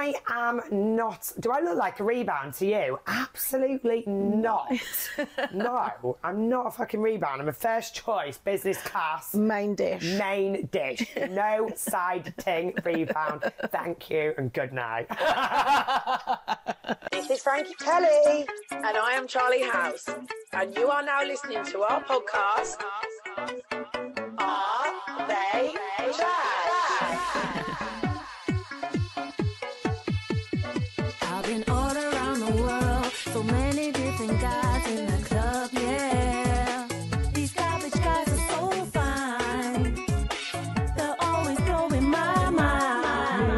I am not. Do I look like a rebound to you? Absolutely not. no, I'm not a fucking rebound. I'm a first choice business class Main dish. main dish. No side ting rebound. Thank you and good night. this is Frankie Kelly. And I am Charlie House. And you are now listening to our podcast. Are they trash? Been all around the world, so many different guys in the club, yeah. These garbage guys are so fine. They're always blowing my mind.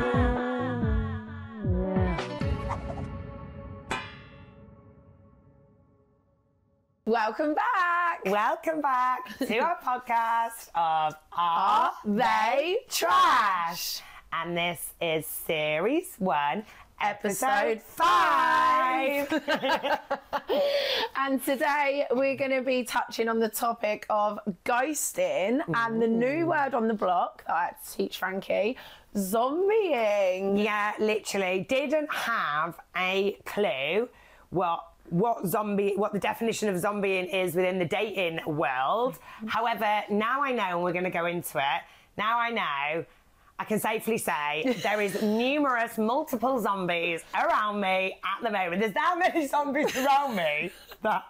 Welcome back. Welcome back to our podcast of Are They Trash? And this is series one, episode five. And today we're going to be touching on the topic of ghosting and the new word on the block that I had to teach Frankie, zombieing. Yeah, literally didn't have a clue what what zombie what the definition of zombieing is within the dating world. Mm-hmm. However, now I know and we're going to go into it. Now I know I can safely say there is numerous multiple zombies around me at the moment. There's that many zombies around me that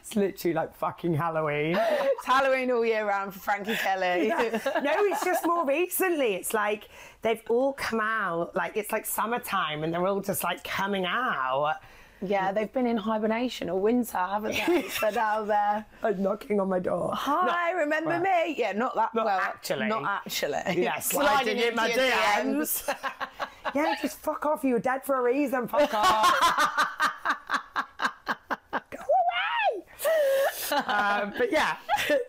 it's literally like fucking Halloween. It's Halloween all year round for Frankie Kelly. no, it's just more recently. It's like they've all come out. Like it's like summertime, and they're all just like coming out. Yeah, they've been in hibernation all winter, haven't they? so now they're, Like knocking on my door. hi, remember well, me? Yeah, not that, not well, actually. Not actually. Yeah, sliding in my your DMs. yeah, just fuck off. You were dead for a reason. Fuck off. Go away. um, but yeah,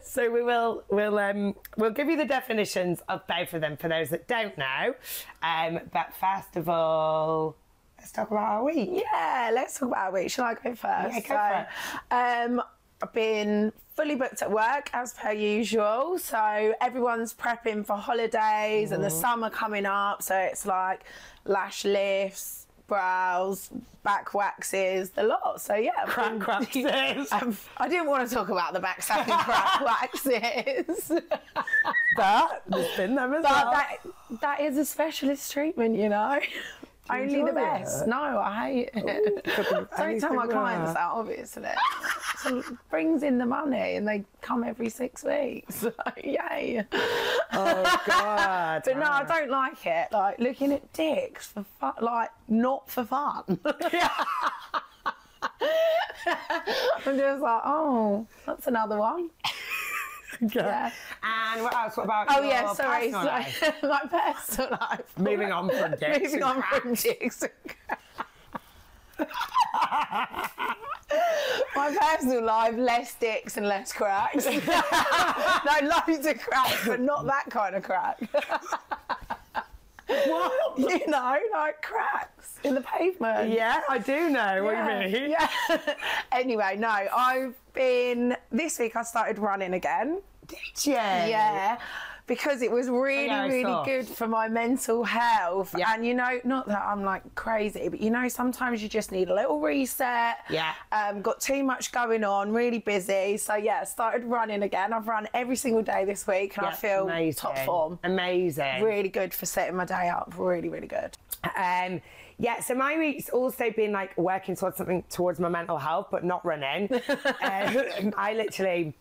so we will we'll um, we'll give you the definitions of both of them for those that don't know. Um, but first of all, let's talk about our week. Yeah, let's talk about our week. Shall I go first? Yeah, go so, Um, I've been fully booked at work as per usual. So everyone's prepping for holidays and the summer coming up. So it's like lash lifts, brows, back waxes, the lot. So yeah, Crack been- waxes. Um, I didn't want to talk about the back and crack waxes. But there's been them as But well. that that is a specialist treatment, you know. Only the best. it? No, I hate it. Don't tell my clients that, obviously. so brings in the money and they come every six weeks. Yay. oh god. But no, I don't like it. Like looking at dicks for fun, like not for fun. I'm just like, oh, that's another one. Yeah. And what else? What about Oh your yeah, sorry. personal sorry. my personal life. Moving on from dicks Moving on cracks. from dicks. my personal life, less dicks and less cracks. no, loads of cracks, but not that kind of crack. What? you know, like cracks in the pavement. Yeah, I do know what Yeah, you mean. Yeah. anyway, no, I've been this week. I started running again. Did you? Yeah. Because it was really, Yeah, really good for my mental health. Yeah. And you know, not that I'm like crazy, but you know, sometimes you just need a little reset. Yeah. Um, got too much going on, really busy. So yeah, started running again. I've run every single day this week and I feel amazing. top form. Amazing. Really good for setting my day up. Really, really good. Um, yeah, so my week's also been like working towards something towards my mental health, but not running. um, I literally,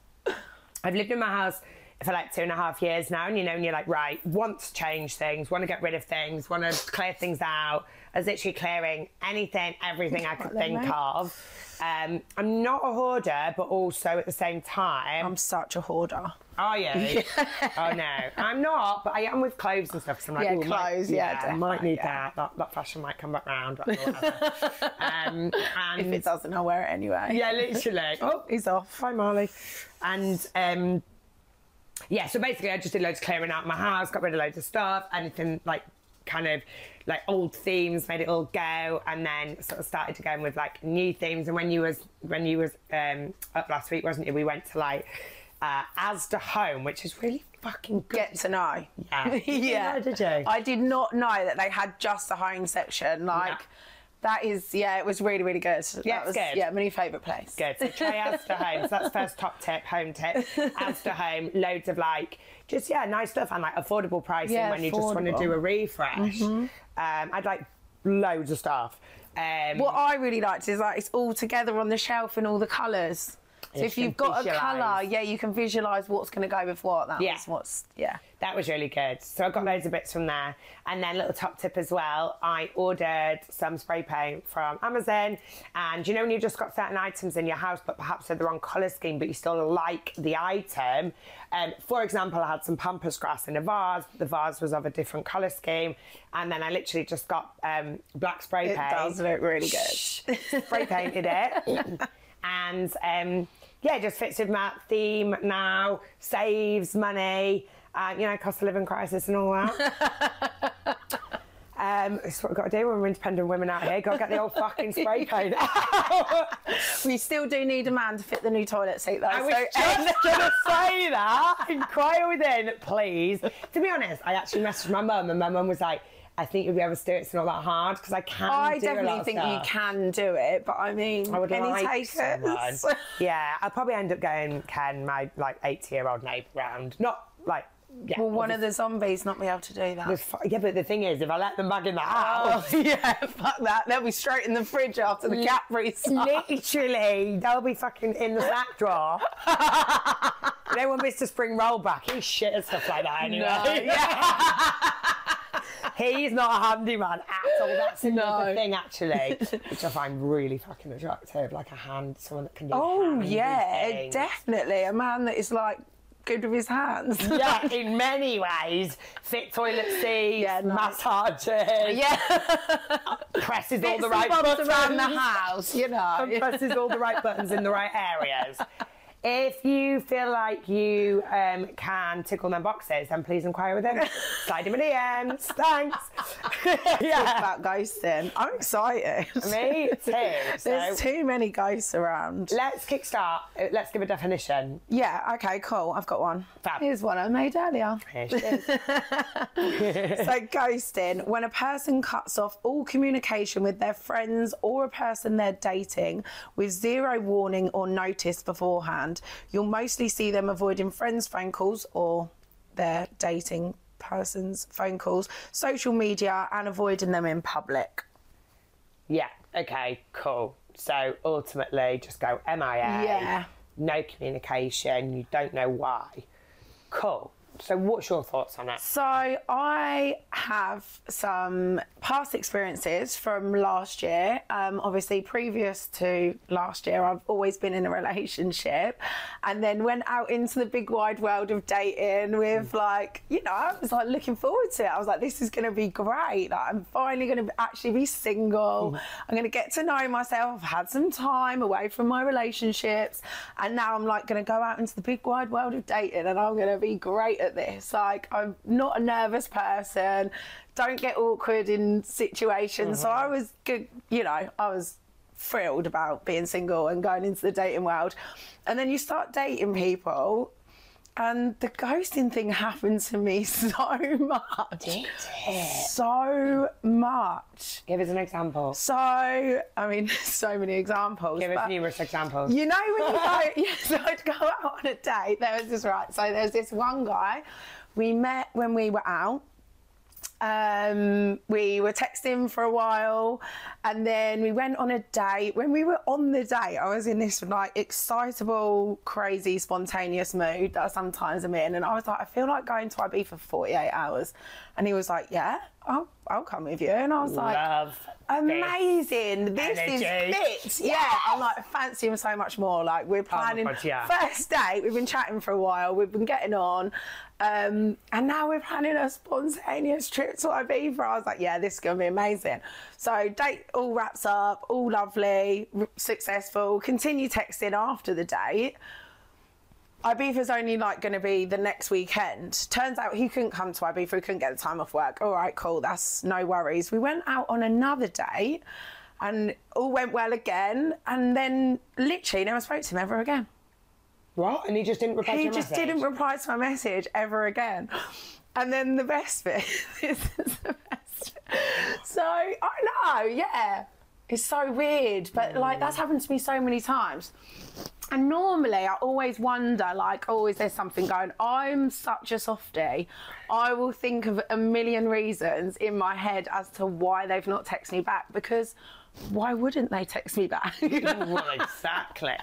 I've lived in my house for like two and a half years now, and you know, and you're like, right, want to change things, want to get rid of things, want to clear things out. I was literally clearing anything, everything I could think mate. of. Um, I'm not a hoarder, but also at the same time, I'm such a hoarder. are you? oh no, I'm not, but I am with clothes and stuff. So I'm like, Yeah, might- clothes, yeah, I might need yeah. that. that. That fashion might come back round. but um, and If it doesn't, I'll wear it anyway. yeah, literally. Oh, He's off. Hi, Marley. And um, yeah, so basically, I just did loads of clearing out my house, got rid of loads of stuff, anything like kind of like old themes, made it all go, and then sort of started to go in with like new themes. And when you was when you was um, up last week, wasn't it? We went to like uh, Asda Home, which is really fucking good. get to know. Yeah. yeah. know, did you? I did not know that they had just the home section. Like that is yeah, it was really really good. Yeah, that was, good. Yeah, my new favourite place. Good. So try Asda Home. So that's first top tip, home tip. Asda Home, loads of like, just yeah, nice stuff and like affordable pricing Yeah, when you just want to do a refresh. Um, I'd like loads of stuff. Um, What I really liked is like it's all together on the shelf in all the colours. So if you've got a colour, yeah, you can visualise what's going to go with what. That Yeah. was what's yeah. That was really good. So I got loads of bits from there. And then little top tip as well, I ordered some spray paint from Amazon. And you know when you've just got certain items in your house, but perhaps they're the wrong colour scheme, but you still like the item. Um, for example, I had some pampas grass in a vase. The vase was of a different colour scheme. And then I literally just got um, black spray It paint. It does look really good. spray painted it. and um, yeah, just fits with my theme now, saves money, uh, you know, cost of living crisis and all that. Um, it's what we've got to do when we're independent women out here. Got to get the old fucking spray paint out. we still do need a man to fit the new toilet seat though. I was so- just going to say that. Inquire within, please. To be honest, I actually messaged my mum, and my mum was like, I think you'll be able to do it. It's not that hard because I can. I do a lot definitely think you can do it, but I mean, I would any like takers? yeah, I'll probably end up going Ken, my like 80 year old neighbour round. Not like, yeah. Will one of the zombies not be able to do that? fu- yeah, but the thing is, if I let them back in the oh. house, Oh, yeah, fuck that. They'll be straight in the fridge after the cat restarts. literally, they'll be fucking in the sack drawer. they want Mr. Spring roll back. He's shit at stuff like that anyway. No, He's not a handyman at all. That's another No. thing, actually, which I find really fucking attractive. Like a hand, someone that can do. Oh yeah, things. definitely. A man that is like good with his hands. yeah, in many ways. Fit toilet seats, Yeah, nice. massages, yeah. presses all the right buttons around the house, you know. presses all the right buttons in the right areas. If you feel like you um, can tickle them boxes, then please inquire with them. Slide him in the DMs. Thanks. yeah, About ghosting. I'm excited. me too. There's So too many ghosts around. let's kickstart. Let's give a definition. Yeah, okay, cool. I've got one. Fab. Here's one I made earlier. Here she is. so ghosting when a person cuts off all communication with their friends or a person they're dating with zero warning or notice beforehand you'll mostly see them avoiding friends phone calls or their dating person's phone calls social media and avoiding them in public Yeah. Okay. Cool. So ultimately, just go MIA. Yeah. No communication. You don't know why. Cool. So what's your thoughts on it? So I have some past experiences from last year. Um, obviously, previous to last year, I've always been in a relationship, and then went out into the big wide world of dating with like, you know, I was like looking forward to it. I was like, this is going to be great. Like, I'm finally going to actually be single. I'm going to get to know myself. I've had some time away from my relationships, and now I'm like going to go out into the big wide world of dating, and I'm going to be great at this. Like, I'm not a nervous person. Don't get awkward in situations. So mm-hmm. I was good, you know, I was thrilled about being single and going into the dating world. And then you start dating people, and the ghosting thing happened to me so much. So much. Give us an example. So, I mean, so many examples. Give us numerous examples. you know when you go, yeah, so I'd go out on a date. There was this right. So there's this one guy. We met when we were out. Um, we were texting for a while, and then we went on a date. When we were on the date, I was in this like excitable, crazy, spontaneous mood that sometimes I'm in, and I was like, I feel like going to Ibiza for 48 hours, and he was like, Yeah, I'll, I'll come with you, and I was like, Love. amazing. This Energy. is fit. Yeah, I'm like fancy him so much more. Like we're planning God, yeah. first date. We've been chatting for a while. We've been getting on, um, and now we're planning a spontaneous trip to Ibiza. I was like, yeah, this is gonna be amazing. So date all wraps up, all lovely, successful. Continue texting after the date. Ibiza's only like going to be the next weekend. Turns out he couldn't come to Ibiza. He couldn't get the time off work. All right, cool. That's no worries. We went out on another date, and all went well again. And then literally never spoke to him ever again. What? And he just didn't reply to he your just message? didn't reply to my message ever again. And then the best bit, this is the best. So I know, yeah, it's so weird, but like that's mm. happened to me so many times. And normally I always wonder, like, oh, is there something going? I'm such a softie. I will think of a million reasons in my head as to why they've not texted me back because why wouldn't they text me back? well, exactly.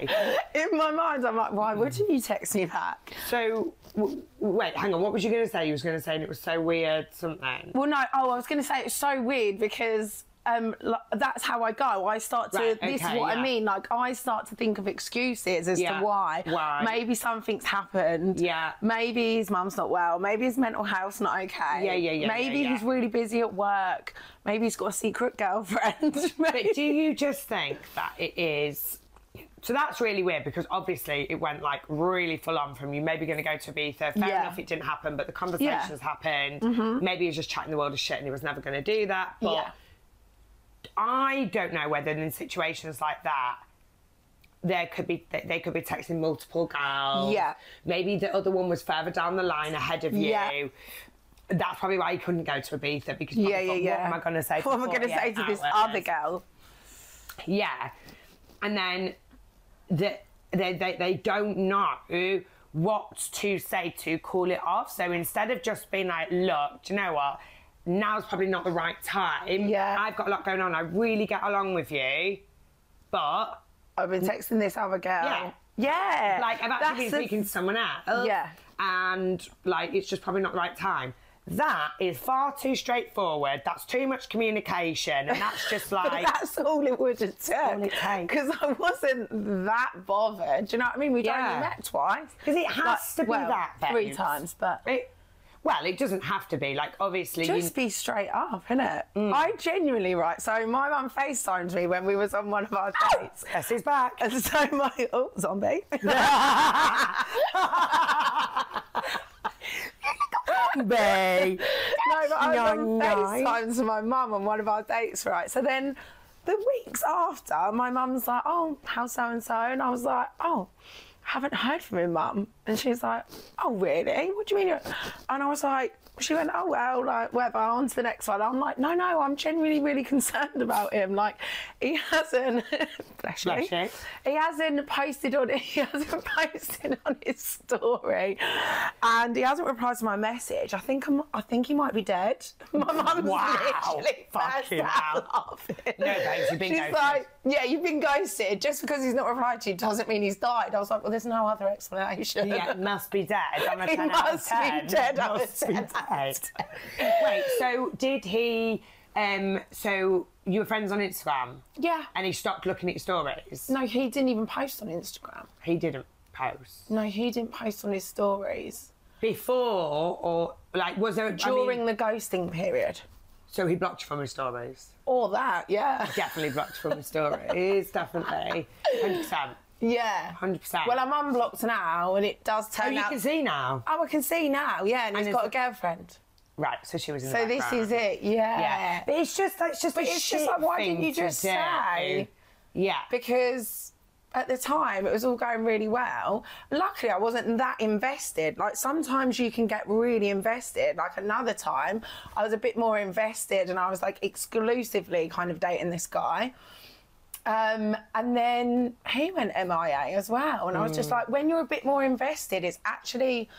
in my mind, I'm like, why wouldn't you text me back? So, w- wait, hang on. What was you going to say? You was going to say and it was so weird something. Well, no. Oh, I was going to say it's so weird because um, like, that's how I go. I start to. Right, this is what yeah. I mean. Like I start to think of excuses as Yeah, to why. why. Maybe something's happened. Yeah. Maybe his mum's not well. Maybe his mental health's not okay. Yeah, yeah, yeah, Maybe yeah, he's really busy at work. Maybe he's got a secret girlfriend. But do you just think that it is? So that's really weird because obviously it went like really full on from you maybe going to go to Ibiza. Fair enough, it didn't happen, but the conversations happened. Maybe he was just chatting the world of shit and he was never going to do that. But Yeah. I don't know whether in situations like that, there could be they- could be texting multiple girls. Yeah. Maybe the other one was further down the line ahead of you. Yeah. That's probably why you couldn't go to Ibiza because yeah, yeah, thought, yeah. What am I going to say? What am I going to say to this other girl? Yeah. And then the, they, they, they don't know what to say to call it off. So instead of just being like, look, do you know what? Now's probably not the right time. Yeah. I've got a lot going on. I really get along with you. But, I've been texting this other girl. Yeah. Yeah. like, I've actually been That's the- speaking to someone else. Yeah. And, like, it's just probably not the right time. That is far too straightforward. That's too much communication. And that's just like. that's all it would have took. Because I wasn't that bothered. Do you know what I mean? We'd Yeah. only met twice. Because it has to be well, that, Three times, but It, well, it doesn't have to be. Like, obviously, you, just be straight up, innit? Mm. I genuinely, right, so my mum FaceTimed me when we was on one of our dates. Yes, he's back. And so my, oh, zombie. Bay. No, but I was on. FaceTime to my mum on one of our dates, right? So then the weeks after, my mum's like, oh, how's so and so? And I was like, oh, haven't heard from him, mum. And she's like, oh, really? What do you mean? you're-" And I was like, she went, oh, well, like, whatever, on to the next one. I'm like, no, no, I'm genuinely really concerned about him. Like, he hasn't, bless, Bless you. He hasn't posted on he hasn't posted on his story, and he hasn't replied to my message. I think I'm, I think he might be dead. My mum's Wow. literally Fucking out hell. laughing. No, babes, you've been She's like, yeah, you've been ghosted. Just because he's not replied to you doesn't mean he's died. I was like, well, there's no other explanation. Yeah, must be dead. I'm a He 10 out of must be dead Must be dead. Wait, so did he? Um, so you were friends on Instagram, yeah. and he stopped looking at your stories. No, he didn't even post on Instagram. He didn't post No, he didn't post on his stories before, or like was there I mean, during the ghosting period. So he blocked you from his stories. All that, yeah. Definitely blocked from his stories. Definitely, hundred percent. Yeah. 100%. Well, I'm unblocked now, and it does turn Oh, turn you out. can see now. Oh, I can see now. Yeah, and, And he's got a girlfriend. Right, so she was in So this is it. Yeah. Yeah, but it's just it's just But it's just like, why didn't you just say? Yeah, Because at the time it was all going really well. Luckily, I wasn't that invested. Like sometimes you can get really invested. Like another time, I was a bit more invested, and I was like exclusively kind of dating this guy. Um, and then he went MIA as well, and I was just Hmm. like, when you're a bit more invested, it's actually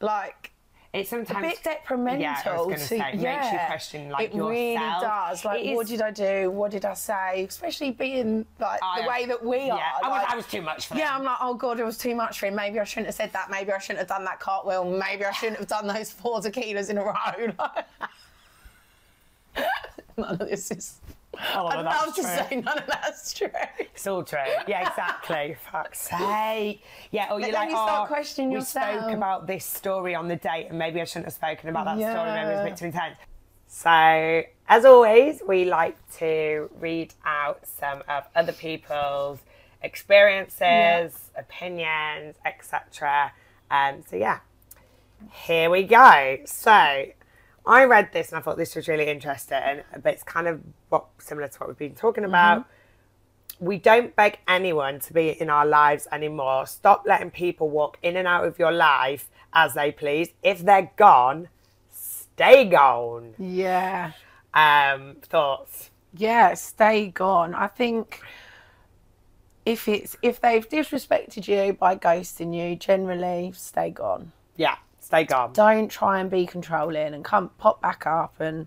like it's sometimes a bit detrimental Yeah, I was going to say, it yeah, makes you question like it really does. Like It what is- did i do? What did i say? Especially being like I- the way that we yeah, are I was, I was too much for him. yeah i'm like oh god it was too much for him. Maybe i shouldn't have said that. Maybe i shouldn't have done that cartwheel. Maybe i shouldn't have done those four tequilas in a row. None of this is Oh, i'd love to true. say none of that's true It's all true. Yeah, exactly. Fuck's sake. Yeah, or you're then like, you start oh, questioning we yourself. spoke about this story on the date, and maybe I shouldn't have spoken about that story. Maybe it was a bit too intense. So, as always, we like to read out some of other people's experiences, opinions, etc. Um, so yeah, here we go. So, I read this and I thought this was really interesting, but it's kind of what, similar to what we've been talking about. we don't beg anyone to be in our lives anymore. Stop letting people walk in and out of your life as they please. If they're gone, stay gone. Yeah. Um, thoughts? Yeah, stay gone. I think if it's if they've disrespected you by ghosting you, generally stay gone. Yeah, stay gone. Don't try and be controlling and come pop back up and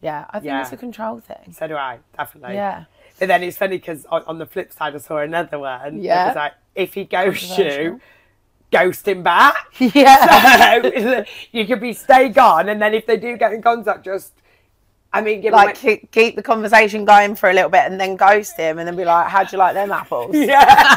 yeah, I think Yeah. it's a control thing. So do I, definitely. Yeah. But then it's funny because on, on the flip side, I saw another one. Yeah. It was like, if he ghosts you, ghost him back. Yeah. So you could be stay gone, and then if they do get in contact, just, I mean, give like keep the conversation going for a little bit and then ghost him and then be like, How'd you like them apples? yeah.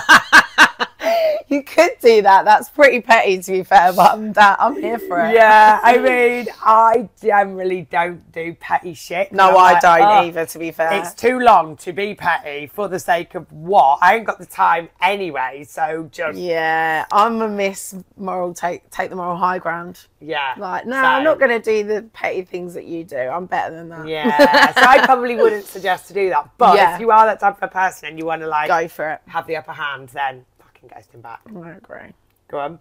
You could do that. That's pretty petty to be fair, but I'm that I'm here for it. Yeah, I mean, I generally don't do petty shit. No, I'm like, don't "Oh, either, to be fair. It's too long to be petty for the sake of what? I ain't got the time anyway, so just, yeah. I'm a miss moral take take the moral high ground. Yeah, like, no, I'm not gonna do the petty things that you do. I'm better than that. Yeah, so I probably wouldn't suggest to do that. But Yeah. if you are that type of person and you want to like Go for it. have the upper hand, then fucking ghost him back. I agree. Go on.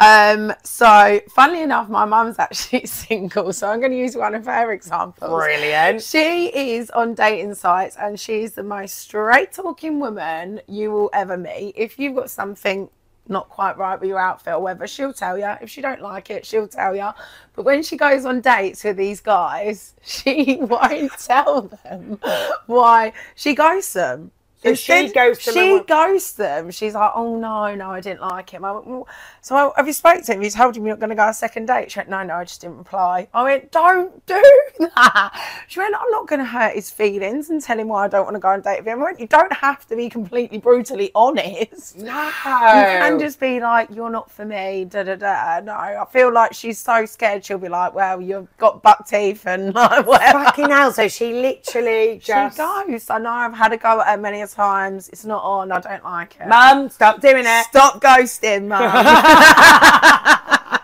Um, so funnily enough, my mum's actually single, so I'm gonna use one of her examples. Brilliant. She is on dating sites and she's the most straight talking woman you will ever meet. If you've got something not quite right with your outfit or whatever, she'll tell you. If she don't like it, she'll tell you. But when she goes on dates with these guys, she won't tell them why she ghosts them. So she goes ghosts them She what- ghosts them. She's like, "Oh no, no, I didn't like him." I went, well, "So I- have you spoke to him? You told him you're not going to go a second date?" She went, "No, no, I just didn't reply." I went, "Don't do that." She went, "I'm not going to hurt his feelings and tell him why I don't want to go on a date with him." I went, "You don't have to be completely brutally honest. No. You can just be like, you're not for me, da da da. No, I feel like she's so scared she'll be like, well, you've got buck teeth and like whatever. fucking hell. So she literally just. She goes. I know I've had a go at her many times. It's not on. I don't like it. Mum, stop doing it. Stop ghosting, mum.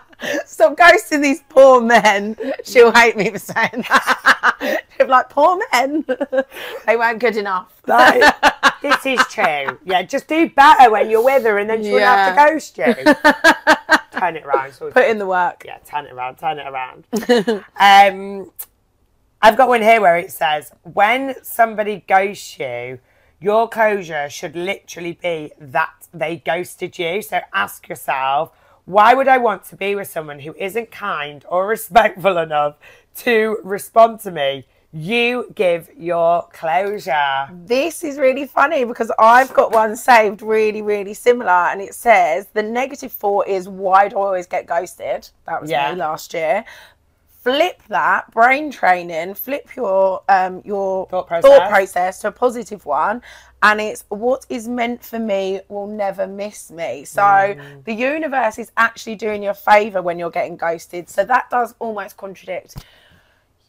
Stop ghosting these poor men. She'll hate me for saying that. She'll be like, poor men. they weren't good enough. This is true. Yeah, just do better when you're with her, and then she won't have to ghost you. turn it around. So Put in the work. yeah, turn it around, turn it around. um, I've got one here where it says, when somebody ghosts you, your closure should literally be that they ghosted you. So ask yourself, why would I want to be with someone who isn't kind or respectful enough to respond to me? You give your closure. This is really funny because I've got one saved really, really similar, and it says the four is why do I always get ghosted? That was Yeah. me last year. Flip that brain training. Flip your um your Thought process. process to a positive one, and it's what is meant for me will never miss me. So Mm. the universe is actually doing you a favor when you're getting ghosted. So that does almost contradict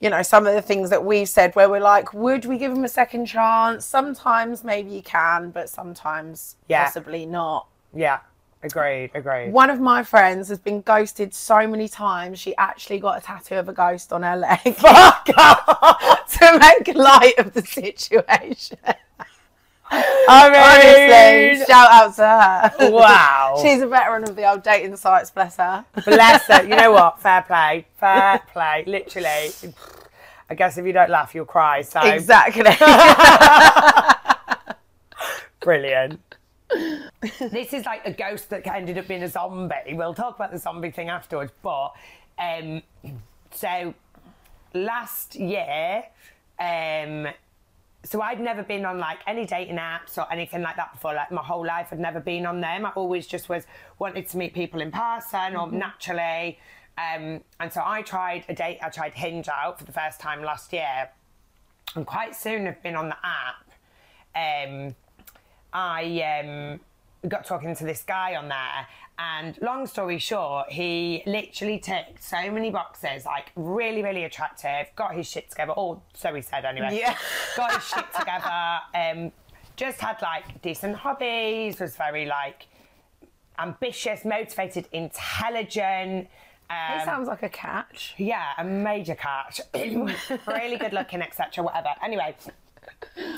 you know, some of the things that we've said where we're like, would we give him a second chance? Sometimes maybe you can, but sometimes Yeah. possibly not. Yeah, agreed, agreed. One of my friends has been ghosted so many times, she actually got a tattoo of a ghost on her leg to make light of the situation. I Honestly, shout out to her. Wow. She's a veteran of the old dating sites, bless her. Bless her. You know what? Fair play. Fair play. Literally. I guess if you don't laugh, you'll cry. So Exactly. brilliant. This is like a ghost that ended up being a zombie. We'll talk about the zombie thing afterwards. But um, so last year, um, so I'd never been on like any dating apps or anything like that before. Like my whole life, I'd never been on them. I always just was wanted to meet people in person or naturally. Um, and so I tried a date. I tried Hinge out for the first time last year, and quite soon I've been on the app. Um, I um, got talking to this guy on there, and long story short, he literally ticked so many boxes, like really, really attractive, got his shit together, or so he said anyway. Yeah. got his shit together, um, just had like decent hobbies, was very like ambitious, motivated, intelligent. Um, sounds like a catch. yeah, a major catch. really good looking, etc. Whatever. Anyway,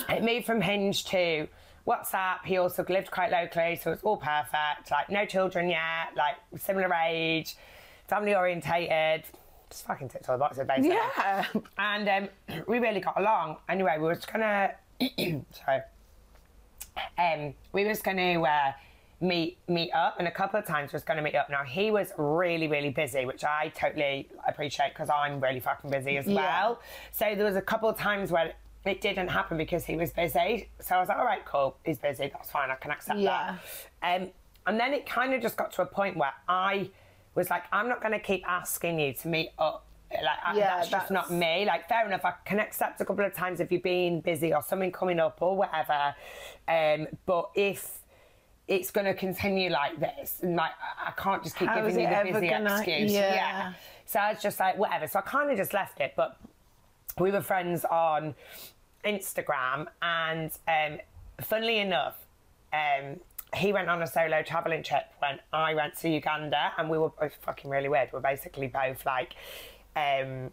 it moved from Hinge to WhatsApp. He also lived quite locally, so it's all perfect. Like no children yet, like similar age, family orientated. Just fucking ticked all the boxes, basically. Yeah. And um, we really got along. Anyway, we were just gonna. sorry. Um, we was gonna uh, meet meet up, and a couple of times we was gonna meet up. Now he was really really busy, which I totally appreciate because I'm really fucking busy as Yeah. well. So there was a couple of times where it didn't happen because he was busy. So I was like, all right, cool, he's busy, that's fine, I can accept Yeah. that. Um, and then it kind of just got to a point where I was like, I'm not going to keep asking you to meet up. Like Yeah, that's just not me. Like fair enough, I can accept a couple of times if you've been busy or something coming up or whatever. Um, but if it's going to continue like this, and like I can't just keep How giving you the busy gonna- excuse. yeah. So I was just like, whatever. So I kind of just left it, but we were friends on Instagram, and um, funnily enough, um, he went on a solo traveling trip when I went to Uganda, and we were both fucking really weird. We're basically both like. Um,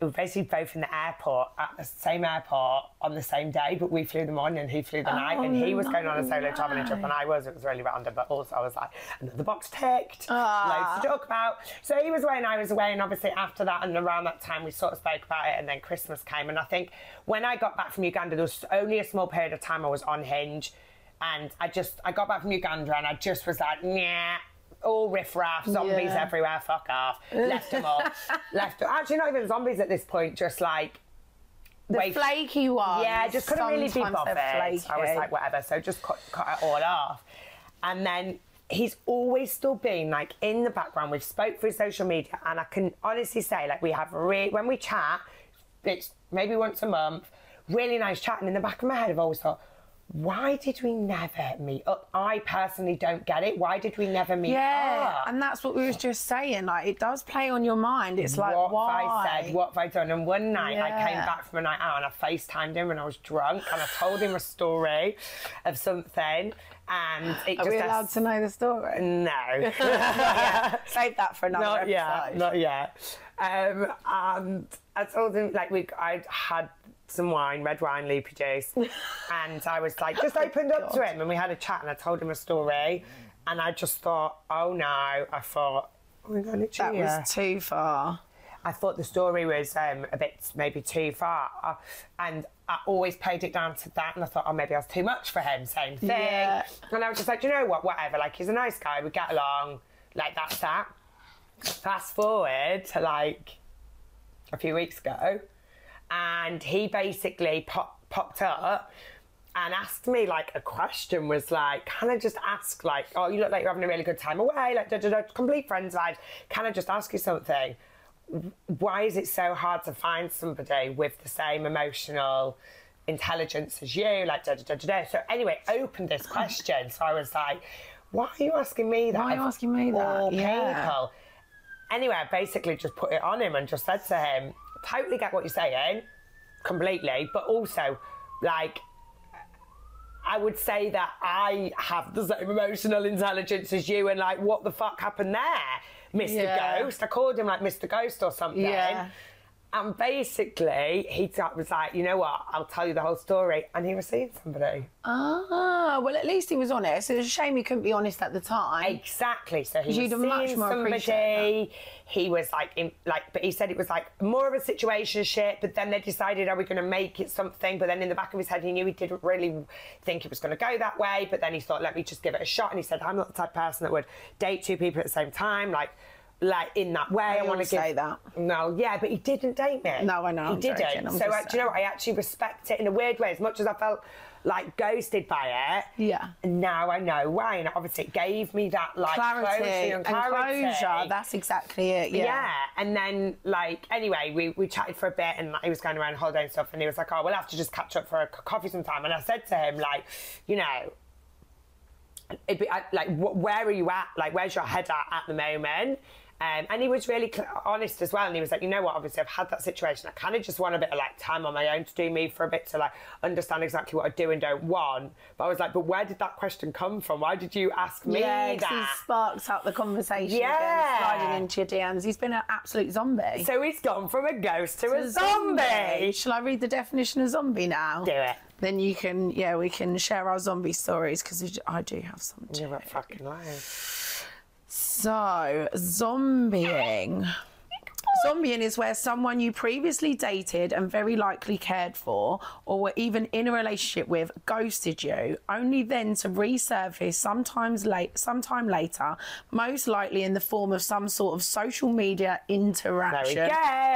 we were basically both in the airport at the same airport on the same day, but we flew the morning and he flew the night, and he oh, was going on a solo traveling trip, and I was. It was really random, but also I was like, another box ticked, ah. loads to talk about. So he was away and I was away, and obviously after that and around that time we sort of spoke about it, and then Christmas came, and I think when I got back from Uganda, there was only a small period of time I was on Hinge, and I just I got back from Uganda and I just was like, yeah. All riffraff, zombies Yeah. everywhere, fuck off. Left them all. Left them. Actually, not even zombies at this point, just like The wait- flaky one. yeah, just couldn't really be bothered. I was like, whatever. So just cut, cut it all off. And then he's always still been like in the background. We've spoke through social media, and I can honestly say, like, we have re- when we chat, it's maybe once a month, really nice chat. And in the back of my head, I've always thought. Why did we never meet up? I personally don't get it. Why did we never meet Yeah, up? and that's what we was just saying. Like, it does play on your mind. It's like, what why? have I said? What have I done? And one night I came back from a night out and I FaceTimed him and I was drunk and I told him a story of something and it Are just we allowed to know the story? no. Save that for another not episode. yet. Not yet. Um, and I told him like we I had some wine, red wine, loopy juice, and I was like just opened up to him and we had a chat and I told him a story, and I just thought, oh no, I thought. Oh my god, That was too far. I thought the story was um, a bit maybe too far, and I always played it down to that. And I thought, oh, maybe I was too much for him. Same thing. Yeah. And I was just like, you know what? Whatever. Like, he's a nice guy. We get along. Like, that's that. Fast forward to like a few weeks ago, and he basically pop, popped up and asked me like a question was like, can I just ask like, oh, you look like you're having a really good time away, like da da da, complete friends vibes. Can I just ask you something? Why is it so hard to find somebody with the same emotional intelligence as you? Like da da da da. da. So anyway, opened this question. So I was like, why are you asking me that? Why are you asking me that? Yeah. people? Anyway, I basically just put it on him and just said to him, totally get what you're saying, completely, but also, like, I would say that I have the same emotional intelligence as you, and like, what the fuck happened there, Mr. Yeah. Ghost? I called him like Mr. Ghost or something. Yeah. And basically, he was like, you know what? I'll tell you the whole story. And he was seeing somebody. Ah, well, at least he was honest. It's a shame he couldn't be honest at the time. Exactly. So he was much seeing more somebody. He was like, in, like, but he said it was like more of a situation shit. But then they decided, are we going to make it something? But then in the back of his head, he knew he didn't really think it was going to go that way. But then he thought, let me just give it a shot. And he said, I'm not the type of person that would date two people at the same time, like. Like in that way, I They want to give. say that. No, yeah, but he didn't date me. No, I know, He I'm didn't. so uh, do you know what? I actually respect it in a weird way. As much as I felt like ghosted by it, Yeah. Now I know why, and obviously it gave me that like clarity clarity and clarity. closure. That's exactly it. Yeah. yeah. and then like anyway, we, we chatted for a bit, and like, he was going around holiday and stuff, and he was like, "Oh, we'll have to just catch up for a coffee sometime." And I said to him, like, you know, it'd be I- like, wh- where are you at? Like, where's your head at at the moment? Um, and he was really honest as well. And he was like, you know what? Obviously, I've had that situation. I kind of just want a bit of like time on my own to do me for a bit to like understand exactly what I do and don't want. But I was like, but where did that question come from? Why did you ask me Yeah, that? he sparks up the conversation Yeah. again, sliding into your DMs. He's been an absolute zombie. So he's gone from a ghost to a zombie. Shall I read the definition of zombie now? Do it. Then you can, yeah, we can share our zombie stories because I do have some too. You're a fucking liar. So, zombieing. Zombieing is where someone you previously dated and very likely cared for, or were even in a relationship with, ghosted you, only then to resurface sometimes late, sometime later, most likely in the form of some sort of social media interaction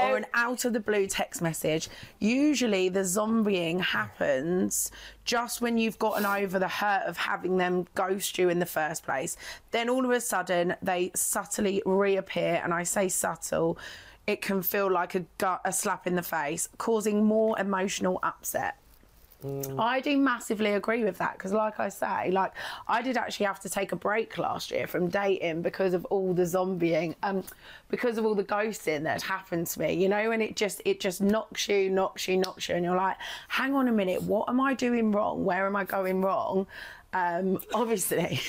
or an out of the blue text message. Usually, the zombieing happens just when you've gotten over the hurt of having them ghost you in the first place. Then all of a sudden, they subtly reappear, and I say subtle. It can feel like a, gut, a slap in the face, causing more emotional upset. I do massively agree with that because, like I say, like I did actually have to take a break last year from dating because of all the zombieing, um, because of all the ghosting that happened to me. You know, and it just it just knocks you, knocks you, knocks you, and you're like, hang on a minute, what am I doing wrong? Where am I going wrong? Um, obviously,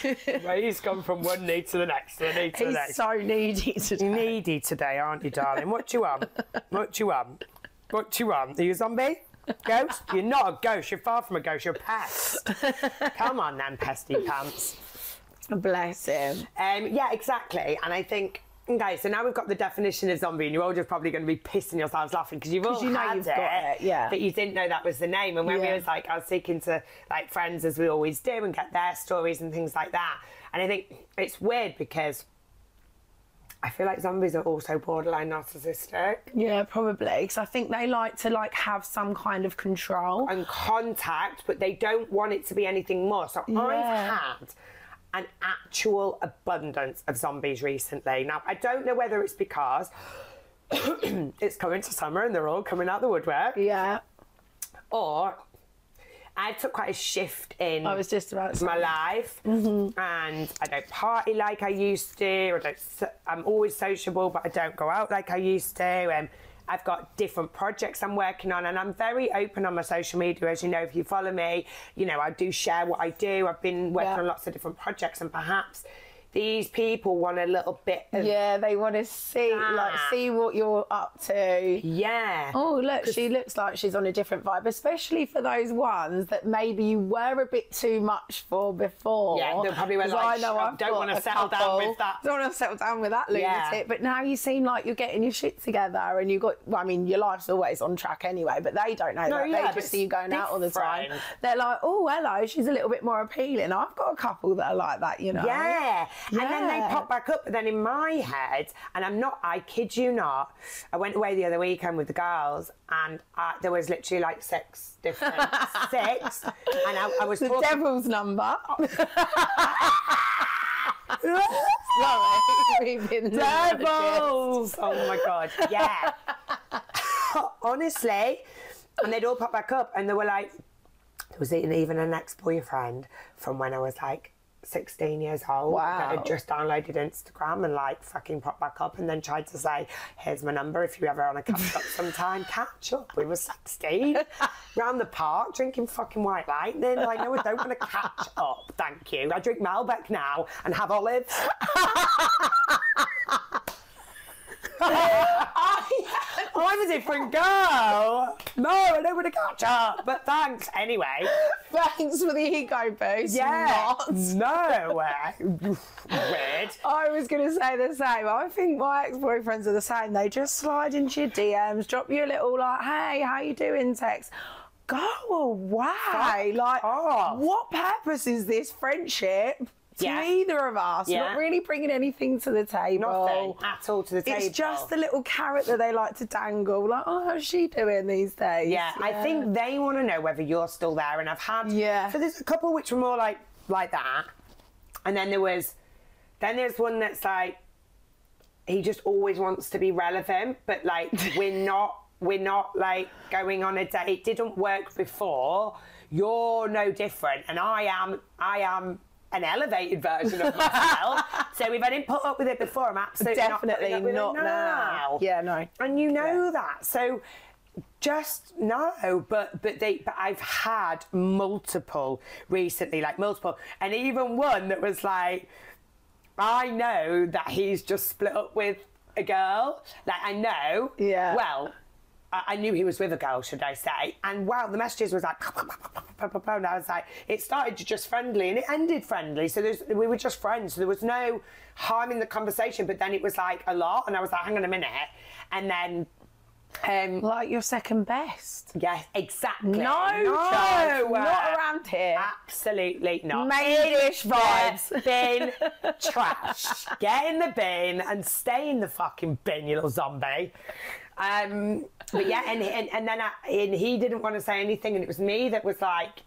Well, he's gone from one knee to the next, to the knee to the he's next. so needy today. You're needy today, aren't you, darling? What you want? What you want? What you want? Are you a zombie? Ghost? You're not a ghost. You're far from a ghost. You're a pest. Come on, then, pesty pants. Bless him. Um, yeah, exactly. And I think, okay, so now we've got the definition of zombie, and you're all just probably going to be pissing yourselves laughing because you've all you know had you've it, got it, yeah. But you didn't know that was the name. And when we was like, I was speaking to like friends as we always do and get their stories and things like that. And I think it's weird because I feel like zombies are also borderline narcissistic. Yeah, probably because I think they like to like have some kind of control. and contact, but they don't want it to be anything more. So Yeah. I've had an actual abundance of zombies recently. Now, I don't know whether it's because it's coming to summer and they're all coming out the woodwork, Yeah, or I took quite a shift in I was just about my life, mm-hmm. and I don't party like I used to. I don't. I'm always sociable, but I don't go out like I used to. And I've got different projects I'm working on, and I'm very open on my social media. As you know, if you follow me, you know I do share what I do. I've been working Yeah. on lots of different projects, and perhaps these people want a little bit of Yeah, they want to see like Ah. see what you're up to. yeah. Oh, look, she looks like she's on a different vibe, especially for those ones that maybe you were a bit too much for before. Yeah, they probably were like, I know I've don't wanna a settle down with that." Don't want to settle down with that Yeah. lunatic. But now you seem like you're getting your shit together and you got, well, I mean, your life's always on track anyway, but they don't know No, that. yeah, they just see you going out all the time. They're like, oh, hello, she's a little bit more appealing. I've got a couple that are like that, you know? Yeah. And then they pop back up. But then in my head, and I'm not, I kid you not, I went away the other weekend with the girls and I, there was literally like six different, six. And I, I was The talking. devil's number. Sorry, Devils! Oh my God. Yeah. Honestly. And they'd all pop back up and they were like, there was even an ex boyfriend from when I was like 16 years old that Wow. had just downloaded Instagram and like fucking popped back up and then tried to say, here's my number if you ever want to catch up sometime. Catch up. We were 16 round the park drinking fucking white lightning. Like, no, I don't want to catch up. Thank you. I drink Malbec now and have olives. I'm a different girl. No, I don't want to catch up. But thanks anyway. Thanks for the ego boost. Yeah. Not. No. uh, Weird. I was going to say the same. I think my ex-boyfriends are the same. They just slide into your DMs, drop you a little like, "Hey, how you doing?" text. Go away. like, off. what purpose is this friendship to Yeah. either of us? Yeah. Not really bringing anything to the table. Nothing at all to the table. It's just the little carrot that they like to dangle. Like, oh, how's she doing these days? Yeah, I think they want to know whether you're still there, and I've had Yeah. So there's a couple which were more like like that, and then there was, then there's one that's like, he just always wants to be relevant, but like we're not we're not like going on a date. It didn't work before. You're no different, and I am I am an elevated version of myself. so if I didn't put up with it before, I'm absolutely Definitely not, putting up with not it now. Yeah, no. And you know that. So just no, but but they but I've had multiple recently, like multiple, and even one that was like, I know that he's just split up with a girl. Like I know. Yeah. Well. I knew he was with a girl, should I say? And wow, the messages was like, and I was like, it started just friendly and it ended friendly. So there's, we were just friends. So there was no harm in the conversation. But then it was like a lot, and I was like, hang on a minute. And then, um, Like your second best. Yes, exactly. No, no, chance, not around here. Absolutely not. Main dish vibes. Bin trash. Get in the bin and stay in the fucking bin, you little zombie. Um, but yeah, and and, and then I, and he didn't want to say anything, and it was me that was like.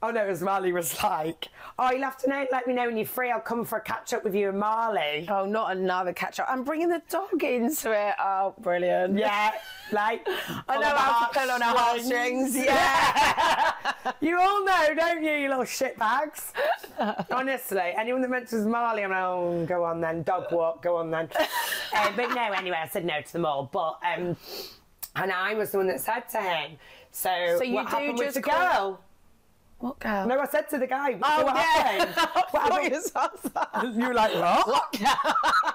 Oh no, was Marley was like, oh, you'll have to know, let me know when you're free. I'll come for a catch up with you and Marley. Oh, not another catch up. I'm bringing the dog into it. Oh, brilliant. Yeah, like I know how to pull on her heartstrings. Yeah. You all know, don't you, you little shitbags? Honestly, anyone that mentions Marley, I'm like, oh, go on then, dog walk, go on then. uh, but no, anyway, I said no to them all. But um, and I was the one that said to him. So, So you what do happened with just the call- girl? What girl? No, I said to the guy. Oh, what yeah. happened? what happened? You were like, what?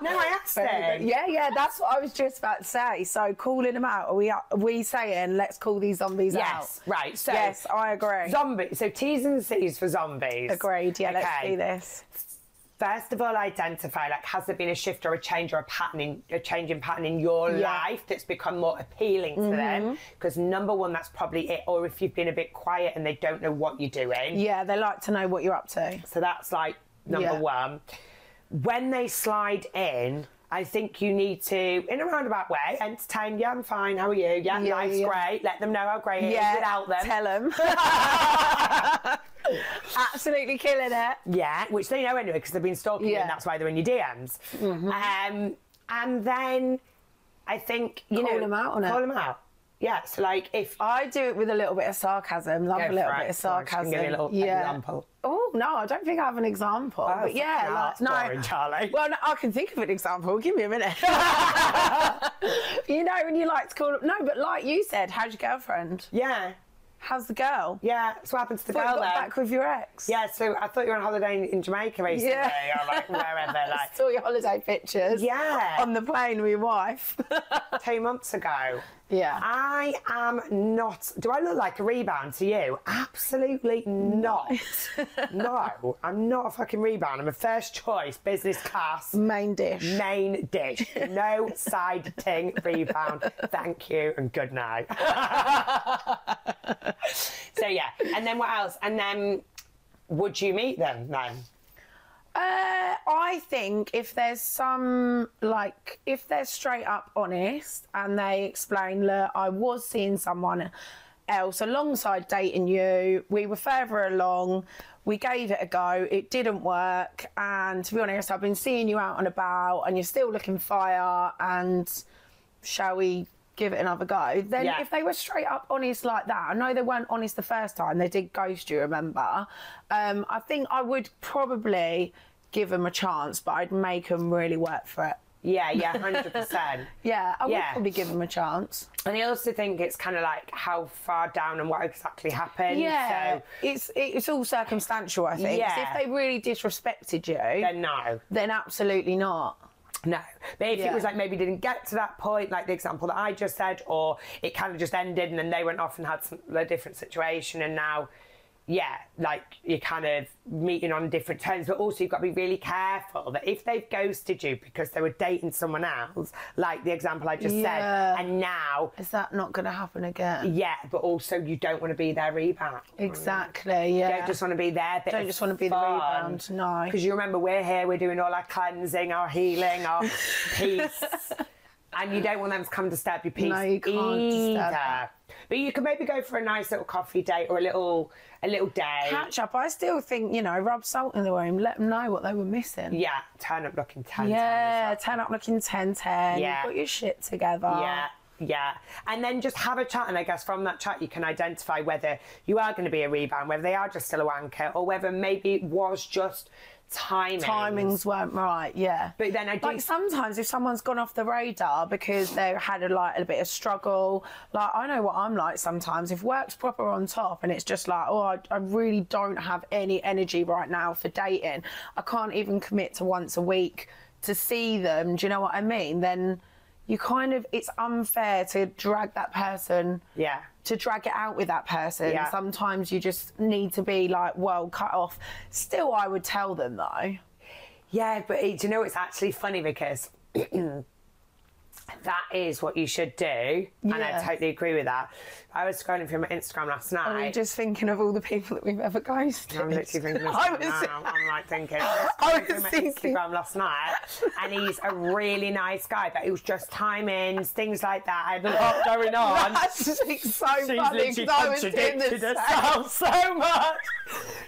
no, I asked him. Yeah, yeah, that's what I was just about to say. So calling them out, are we are we saying let's call these zombies Yes, out? Yes, right. So Yes, I agree. Zombies. So T's and C's for zombies. Agreed. Yeah, let's do this. First of all identify like has there been a shift or a change or a pattern in a change in pattern in your Yeah. life that's become more appealing to them mm-hmm. because number one that's probably it or if you've been a bit quiet and they don't know what you're doing Yeah, they like to know what you're up to. so that's like number Yeah. one when they slide in I think you need to, in a roundabout way, entertain. Yeah, I'm fine. How are you? Yeah, Yeah, life's yeah. great. Let them know how great it is Yeah, without them. tell them. Absolutely killing it. Yeah, which they know anyway because they've been stalking you, and that's why they're in your DMs. Um, and then I think you Call know, them out on it. Call them out. Yeah. So like if I do it with a little bit of sarcasm. Love a little for bit it. of sarcasm. give a little yeah. example. Oh no, I don't think I have an example. Oh, but yeah, like, no. boring, Charlie. Well, no, I can think of an example. Give me a minute. you know when you like to call up. no, but like you said, how's your girlfriend? yeah, How's the girl? yeah. So what happened to the Thought you girl got then? back with your ex. Yeah. So I thought you were on holiday in, in Jamaica recently, Yeah. or like wherever, like Saw your holiday pictures. Yeah. On the plane with your wife. two months ago. Yeah. I am not. Do I look like a rebound to you? Absolutely not. no, I'm not a fucking rebound. I'm a first choice business class Main dish. main dish. No side ting rebound. Thank you and good night. so yeah, and then what else? And then would you meet them then? Uh, I think if there's some like if they're straight up honest and they explain, look, I was seeing someone else alongside dating you. We were further along. We gave it a go. It didn't work. And to be honest, I've been seeing you out and about, and you're still looking fire. And shall we give it another go? Then, Yeah. if they were straight up honest like that, I know they weren't honest the first time. They did ghost you, remember? Um, I think I would probably give them a chance, but I'd make them really work for it. Yeah, yeah, hundred percent. Yeah, I would Yeah. probably give them a chance. And I also think it's kind of like how far down and what exactly happened. Yeah, So it's it's all circumstantial. I think. Yeah. If they really disrespected you, then no. then absolutely not. No. But if it was like maybe didn't get to that point, like the example that I just said, or it kind of just ended and then they went off and had some, a different situation and now, yeah, like you're kind of meeting on different terms, but also you've got to be really careful that if they've ghosted you because they were dating someone else, like the example I just Yeah. said, and now, Is that not going to happen again? yeah, but also you don't want to be their rebound. Exactly. Yeah. You don't just want to be there. Don't just wanna be the rebound, no. Because you remember we're here, we're doing all our cleansing, our healing, our peace, and you don't want them to come to stab your peace No, you can't disturb either. But you can maybe go for a nice little coffee date or a little a little day. catch up. I still think you know, rub salt in the wound. Let them know what they were missing. Yeah, turn up looking ten. Yeah, times. turn up looking 10 10. Yeah. You've your shit together. Yeah. Yeah, and then just have a chat, and I guess from that chat you can identify whether you are going to be a rebound, whether they are just still a wanker, or whether maybe it was just timing. timings weren't right. Yeah. But then I do- like sometimes if someone's gone off the radar because they had a like a bit of struggle, like I know what I'm like sometimes. If work's proper on top and it's just like, oh, I, I really don't have any energy right now for dating. I can't even commit to once a week to see them. Do you know what I mean? Then you kind of it's unfair to drag that person Yeah. to drag it out with that person. Yeah. Sometimes you just need to be like, well, cut off. Still, I would tell them though. Yeah, but do you know it's actually funny because that is what you should do, and I totally agree with that. I was scrolling through my Instagram last night. Are you just thinking of all the people that we've ever ghosted? I'm literally thinking of I something was- now. I'm like thinking. I I was was my thinking- Instagram last night, and he's a really nice guy, but it was just timings, things like that. I had a lot going on. That's just like so She's funny literally because I was doing contradicted the same. herself so much.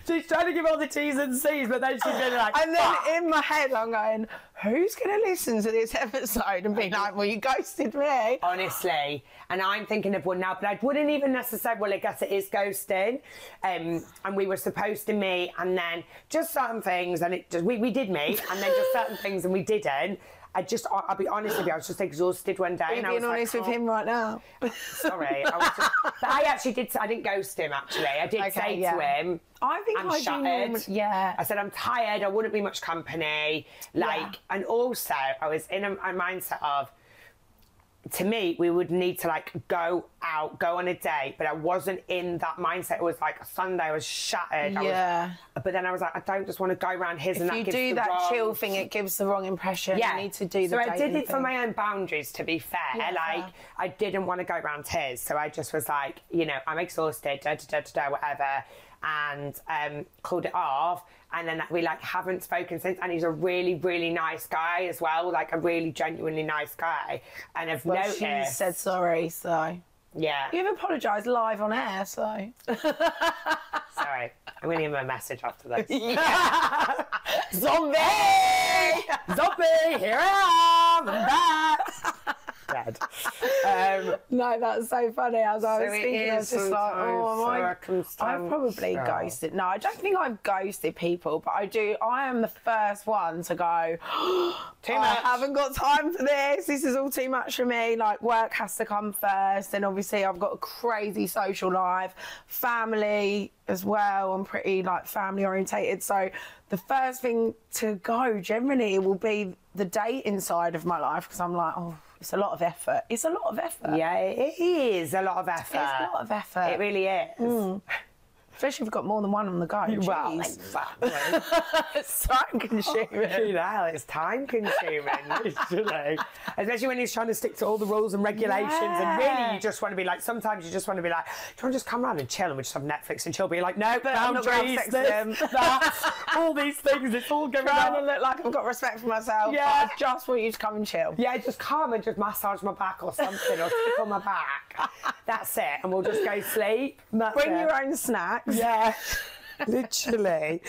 She's trying to give all the T's and C's, but then she's been like, And then "Fuck." in my head, I'm going, who's going to listen to this episode and be like, well, you ghosted me? honestly. And I'm thinking of one now, but I wouldn't even necessarily. Well, I guess it is ghosting. Um, and we were supposed to meet, and then just certain things, and it just we, we did meet, and then just certain things, and we didn't. I just, I- I'll be honest with you, I was just exhausted one day. Are you and I being was like, honest with "Oh, him right now? Sorry, I was just, but I actually did. I didn't ghost him. Actually, I did Okay, say yeah. to him, I think I'm I shattered. yeah. I said I'm tired. I wouldn't be much company. Like, Yeah. and also I was in a, a mindset of. To me, we would need to like go out, go on a date, but I wasn't in that mindset. It was like Sunday, I was shattered. I was- Yeah. but then I was like, I don't just want to go around his and If that you gives do the that wrong- chill thing, it gives the wrong impression. yeah. You need to do the So I did it for my own boundaries, to be fair. Yeah, like. I didn't want to go around his. So I just was like, you know, I'm exhausted, da da da da, da whatever. And um, called it off. And then we like haven't spoken since. And he's a really, really nice guy as well. Like a really genuinely nice guy. And I've Well, noticed. she said sorry, so. yeah. You've apologised live on air, so. Sorry. I'm going to give him a message after this. Zombie! Zombie, here I am. I'm back. Um, No, that's so funny. As I was thinking, I was just like, oh, am I? I've probably ghosted. No, I don't think I've ghosted people, but I do. I am the first one to go. Too much. I haven't got time for this. This is all too much for me. Like work has to come first, and obviously I've got a crazy social life, family as well. I'm pretty like family orientated, so the first thing to go generally will be the dating side of my life because I'm like, oh, it's a lot of effort. It's a lot of effort. Yeah, it is a lot of effort. It's a lot of effort. It really is. Mm. Especially if you've got more than one on the go. Well, Jeez. exactly. it's time consuming. Oh, you know, it's time consuming, literally. Especially when he's trying to stick to all the rules and regulations. And really, you just want to be like, sometimes you just want to be like, do you want to just come around and chill and we just have Netflix and chill? You're like, no, But I'm not gonna have boundaries, this, that, all these things, it's all going on. look like I've got respect for myself. Yeah. I just want you to come and chill. Yeah, just come and just massage my back or something or tickle my back. That's it. And we'll just go sleep. that's Bring it. your own snacks. Yeah, literally.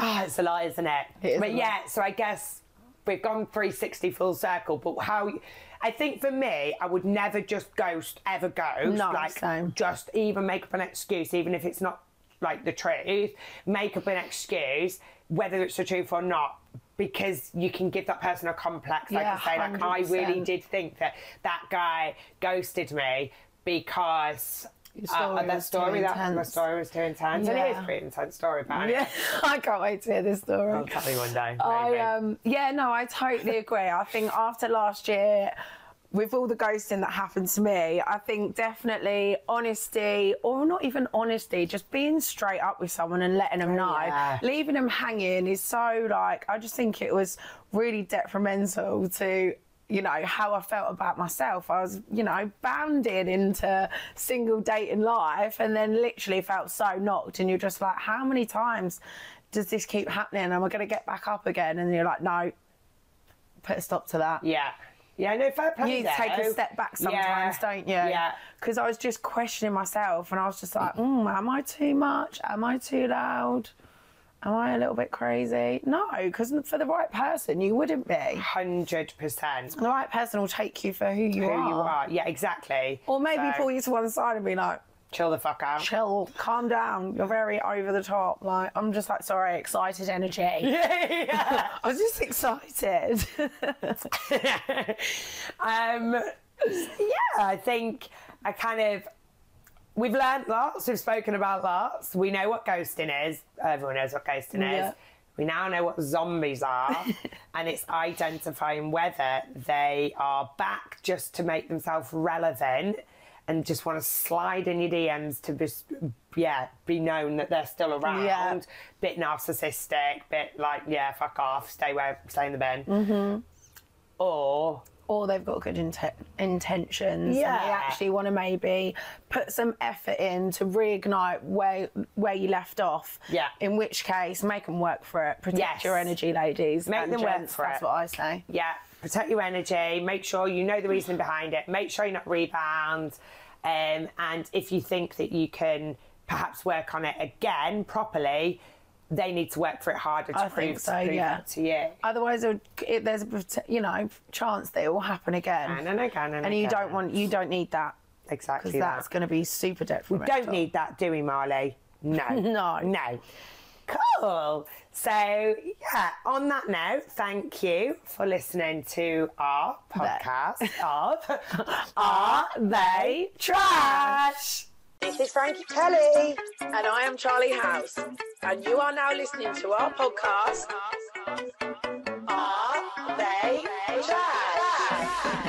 Ah, it's a lie, isn't it? It is but yeah, so I guess we've gone 360 full circle. But how? I think for me, I would never just ghost, ever ghost. No, like same. just even make up an excuse, even if it's not like the truth. Make up an excuse, whether it's the truth or not. Because you can give that person a complex, like Yeah, I say, like I really did think that that guy ghosted me because uh, that story, that my story was too intense, and it is a pretty intense story. But Yeah, I can't wait to hear this story. I'll tell you one day. I um yeah no I totally agree. I think after last year with all the ghosting that happened to me, I think definitely honesty, or not even honesty, just being straight up with someone and letting them know. yeah. Leaving them hanging is so like, I just think it was really detrimental to, you know, how I felt about myself. I was, you know, bounded into single dating life and then literally felt so knocked. And you're just like, how many times does this keep happening? Am I going to get back up again? And you're like, no, put a stop to that yeah, yeah, no fair play. you though. take a step back sometimes, Yeah. don't you? Yeah. Because I was just questioning myself, and I was just like, mm, "Am I too much? Am I too loud?" Am I a little bit crazy? No, because for the right person, you wouldn't be. Hundred percent. The right person will take you for who you Who are. you are? Yeah, exactly. Or maybe So, pull you to one side and be like, chill the fuck out. chill, calm down. You're very over the top. Like, I'm just like, sorry, excited energy. yeah. I was just excited. um, yeah, I think I kind of we've learned lots. We've spoken about lots. We know what ghosting is. Everyone knows what ghosting Yeah. is. We now know what zombies are, and it's identifying whether they are back just to make themselves relevant and just want to slide in your DMs to just, yeah, be known that they're still around. Yeah. Bit narcissistic, bit like, yeah, fuck off, stay where, stay in the bin. Mm-hmm. Or or they've got good inten- intentions and they actually want to maybe put some effort in to reignite where where you left off. Yeah. In which case, make them work for it. Protect Yes. your energy, ladies. Make them work for That's it. That's what I say. Yeah, protect your energy. Make sure you know the reason behind it. Make sure you're not rebound. Um, and if you think that you can perhaps work on it again properly, they need to work for it harder to I prove, think so, prove yeah. that to you. Otherwise, it, there's a you know chance that it will happen again. And and again and, and you again. don't want you don't need that exactly because that. that's going to be super difficult. we don't need that, do we, Marley? No. No. No. Cool. So, yeah, on that note, thank you for listening to our podcast of Are They Trash? This is Frankie Kelly. And I am Charlie House. And you are now listening to our podcast. Are They Trash?